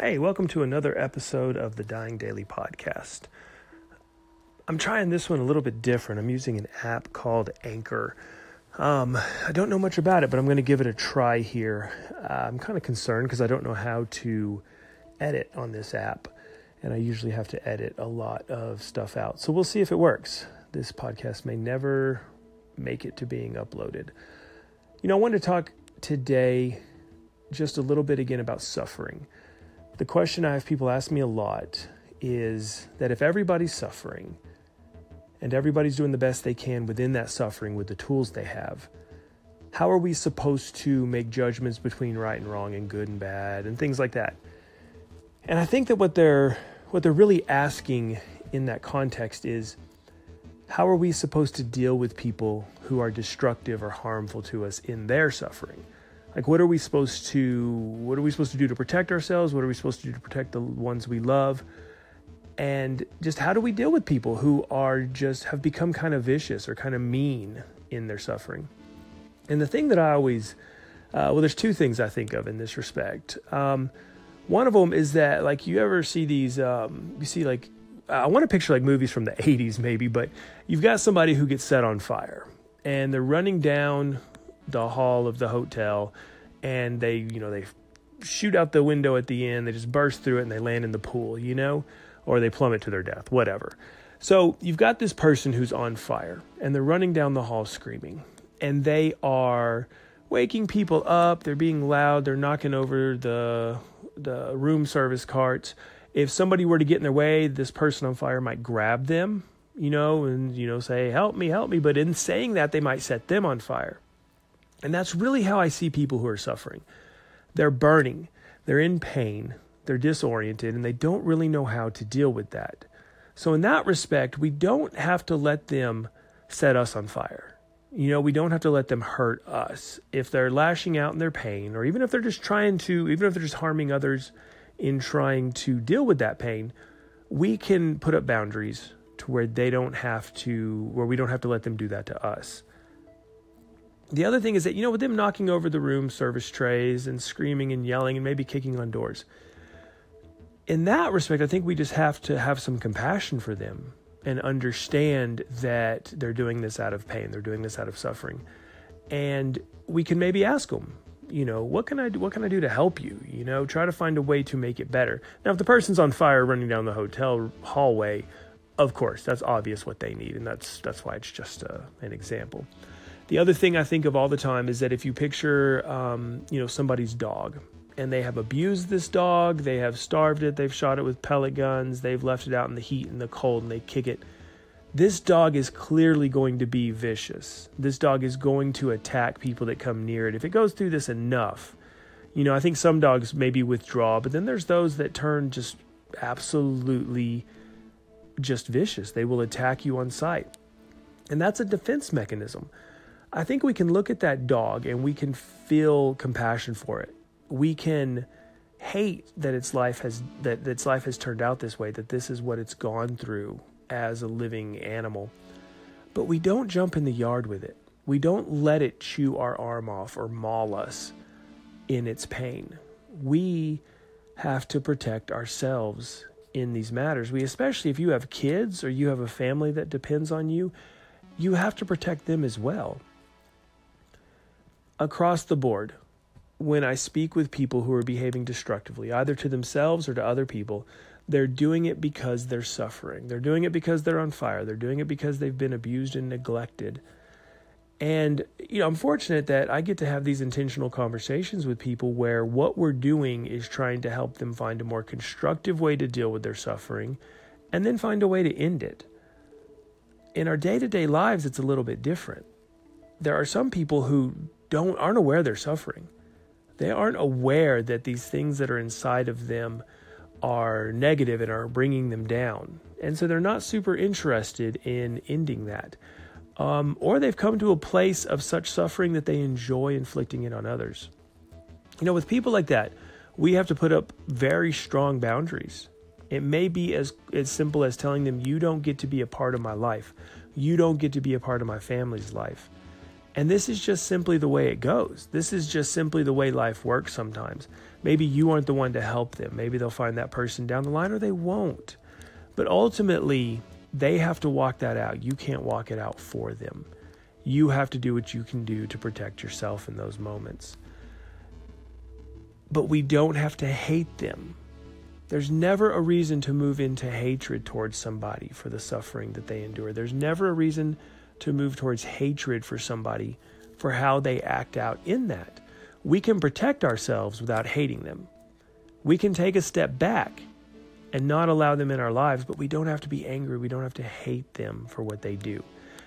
Hey, welcome to another episode of the Dying Daily podcast. I'm trying this one a little bit different. I'm using an app called Anchor. Um, I don't know much about it, but I'm going to give it a try here. Uh, I'm kind of concerned because I don't know how to edit on this app, and I usually have to edit a lot of stuff out. So we'll see if it works. This podcast may never make it to being uploaded. You know, I wanted to talk today just a little bit again about suffering. The question I have people ask me a lot is that if everybody's suffering and everybody's doing the best they can within that suffering with the tools they have, how are we supposed to make judgments between right and wrong and good and bad and things like that? And I think that what they're what they're really asking in that context is how are we supposed to deal with people who are destructive or harmful to us in their suffering? Like what are we supposed to what are we supposed to do to protect ourselves? What are we supposed to do to protect the ones we love? And just how do we deal with people who are just have become kind of vicious or kind of mean in their suffering? And the thing that i always uh, well there's two things i think of in this respect. Um, one of them is that like you ever see these um, you see like i want to picture like movies from the 80s maybe but you've got somebody who gets set on fire and they're running down the hall of the hotel and they, you know, they shoot out the window at the end, they just burst through it and they land in the pool, you know, or they plummet to their death, whatever. So you've got this person who's on fire and they're running down the hall screaming and they are waking people up, they're being loud, they're knocking over the the room service carts. If somebody were to get in their way, this person on fire might grab them, you know, and you know say, "Help me, help me," but in saying that they might set them on fire. And that's really how I see people who are suffering. They're burning, they're in pain, they're disoriented, and they don't really know how to deal with that. So, in that respect, we don't have to let them set us on fire. You know, we don't have to let them hurt us. If they're lashing out in their pain, or even if they're just trying to, even if they're just harming others in trying to deal with that pain, we can put up boundaries to where they don't have to, where we don't have to let them do that to us. The other thing is that, you know, with them knocking over the room service trays and screaming and yelling and maybe kicking on doors, in that respect, I think we just have to have some compassion for them and understand that they're doing this out of pain, they're doing this out of suffering. And we can maybe ask them, you know, what can I do? What can I do to help you? You know, try to find a way to make it better. Now, if the person's on fire running down the hotel hallway, of course, that's obvious what they need, and that's that's why it's just a, uh, an example. The other thing I think of all the time is that if you picture, um, you know, somebody's dog and they have abused this dog, they have starved it, they've shot it with pellet guns, they've left it out in the heat and the cold and they kick it. This dog is clearly going to be vicious. This dog is going to attack people that come near it. If it goes through this enough, you know, I think some dogs maybe withdraw, but then there's those that turn just absolutely just vicious. They will attack you on sight. And that's a defense mechanism. I think we can look at that dog and we can feel compassion for it. We can hate that its life has that, its life has turned out this way, that this is what it's gone through as a living animal. But we don't jump in the yard with it. We don't let it chew our arm off or maul us in its pain. We have to protect ourselves in these matters. We especially if you have kids or you have a family that depends on you, you have to protect them as well across the board, when I speak with people who are behaving destructively, either to themselves or to other people, they're doing it because they're suffering. They're doing it because they're on fire. They're doing it because they've been abused and neglected. And, you know, I'm fortunate that I get to have these intentional conversations with people where what we're doing is trying to help them find a more constructive way to deal with their suffering and then find a way to end it. In our day to day lives, it's a little bit different. There are some people who don't aren't aware they're suffering. They aren't aware that these things that are inside of them are negative and are bringing them down. And so they're not super interested in ending that. Um, or they've come to a place of such suffering that they enjoy inflicting it on others. You know, with people like that, we have to put up very strong boundaries. It may be as, as simple as telling them, You don't get to be a part of my life. You don't get to be a part of my family's life And this is just simply the way it goes. This is just simply the way life works sometimes. Maybe you aren't the one to help them. Maybe they'll find that person down the line or they won't. But ultimately, they have to walk that out. You can't walk it out for them. You have to do what you can do to protect yourself in those moments. But we don't have to hate them. There's never a reason to move into hatred towards somebody for the suffering that they endure. There's never a reason to move towards hatred for somebody for how they act out in that. We can protect ourselves without hating them. We can take a step back and not allow them in our lives, but we don't have to be angry. We don't have to hate them for what they do.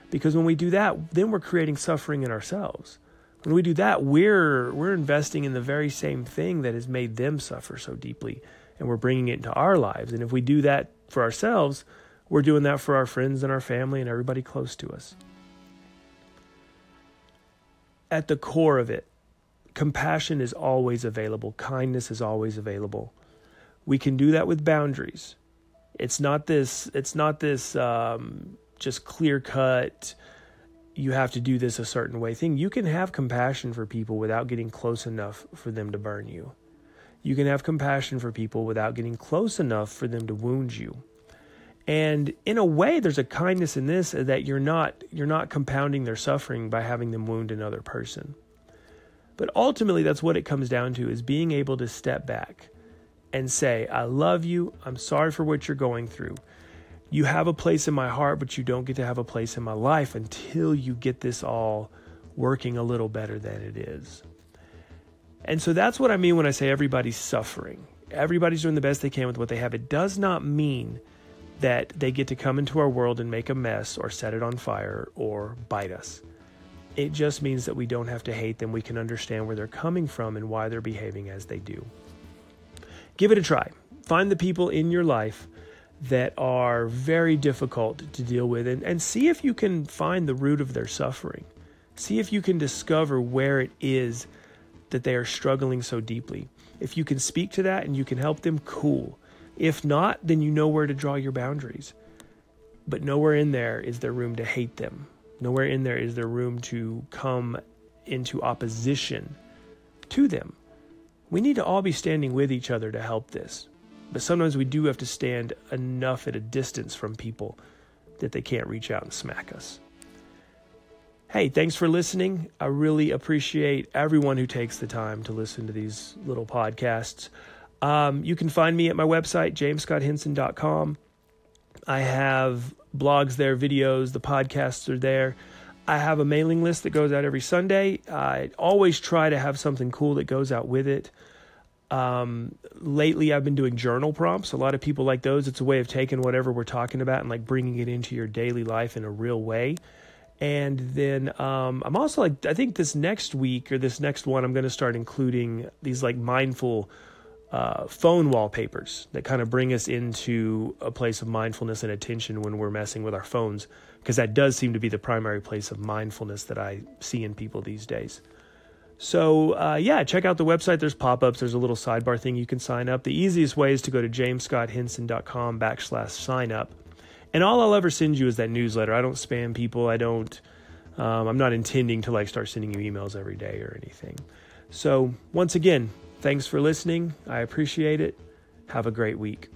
Because when we do that, then we're creating suffering in ourselves. When we do that, we're we're investing in the very same thing that has made them suffer so deeply and we're bringing it into our lives. And if we do that for ourselves, we're doing that for our friends and our family and everybody close to us. At the core of it, compassion is always available, kindness is always available. We can do that with boundaries. It's not this. It's not this um, just clear cut. You have to do this a certain way thing. You can have compassion for people without getting close enough for them to burn you. You can have compassion for people without getting close enough for them to wound you. And in a way, there's a kindness in this that you're not you're not compounding their suffering by having them wound another person. But ultimately, that's what it comes down to: is being able to step back and say, "I love you. I'm sorry for what you're going through. You have a place in my heart, but you don't get to have a place in my life until you get this all working a little better than it is." And so that's what I mean when I say everybody's suffering. Everybody's doing the best they can with what they have. It does not mean that they get to come into our world and make a mess or set it on fire or bite us. It just means that we don't have to hate them. We can understand where they're coming from and why they're behaving as they do. Give it a try. Find the people in your life that are very difficult to deal with and, and see if you can find the root of their suffering. See if you can discover where it is that they are struggling so deeply. If you can speak to that and you can help them, cool. If not, then you know where to draw your boundaries. But nowhere in there is there room to hate them. Nowhere in there is there room to come into opposition to them. We need to all be standing with each other to help this. But sometimes we do have to stand enough at a distance from people that they can't reach out and smack us. Hey, thanks for listening. I really appreciate everyone who takes the time to listen to these little podcasts. Um, you can find me at my website, jamescotthenson.com. I have blogs there, videos, the podcasts are there. I have a mailing list that goes out every Sunday. I always try to have something cool that goes out with it. Um, lately, I've been doing journal prompts. A lot of people like those. It's a way of taking whatever we're talking about and like bringing it into your daily life in a real way. And then um, I'm also like, I think this next week or this next one, I'm going to start including these like mindful uh, phone wallpapers that kind of bring us into a place of mindfulness and attention when we're messing with our phones, because that does seem to be the primary place of mindfulness that I see in people these days. So, uh, yeah, check out the website. There's pop ups, there's a little sidebar thing you can sign up. The easiest way is to go to jamescotthenson.com backslash sign up and all I'll ever send you is that newsletter. I don't spam people. I don't. Um, I'm not intending to like start sending you emails every day or anything. So once again, thanks for listening. I appreciate it. Have a great week.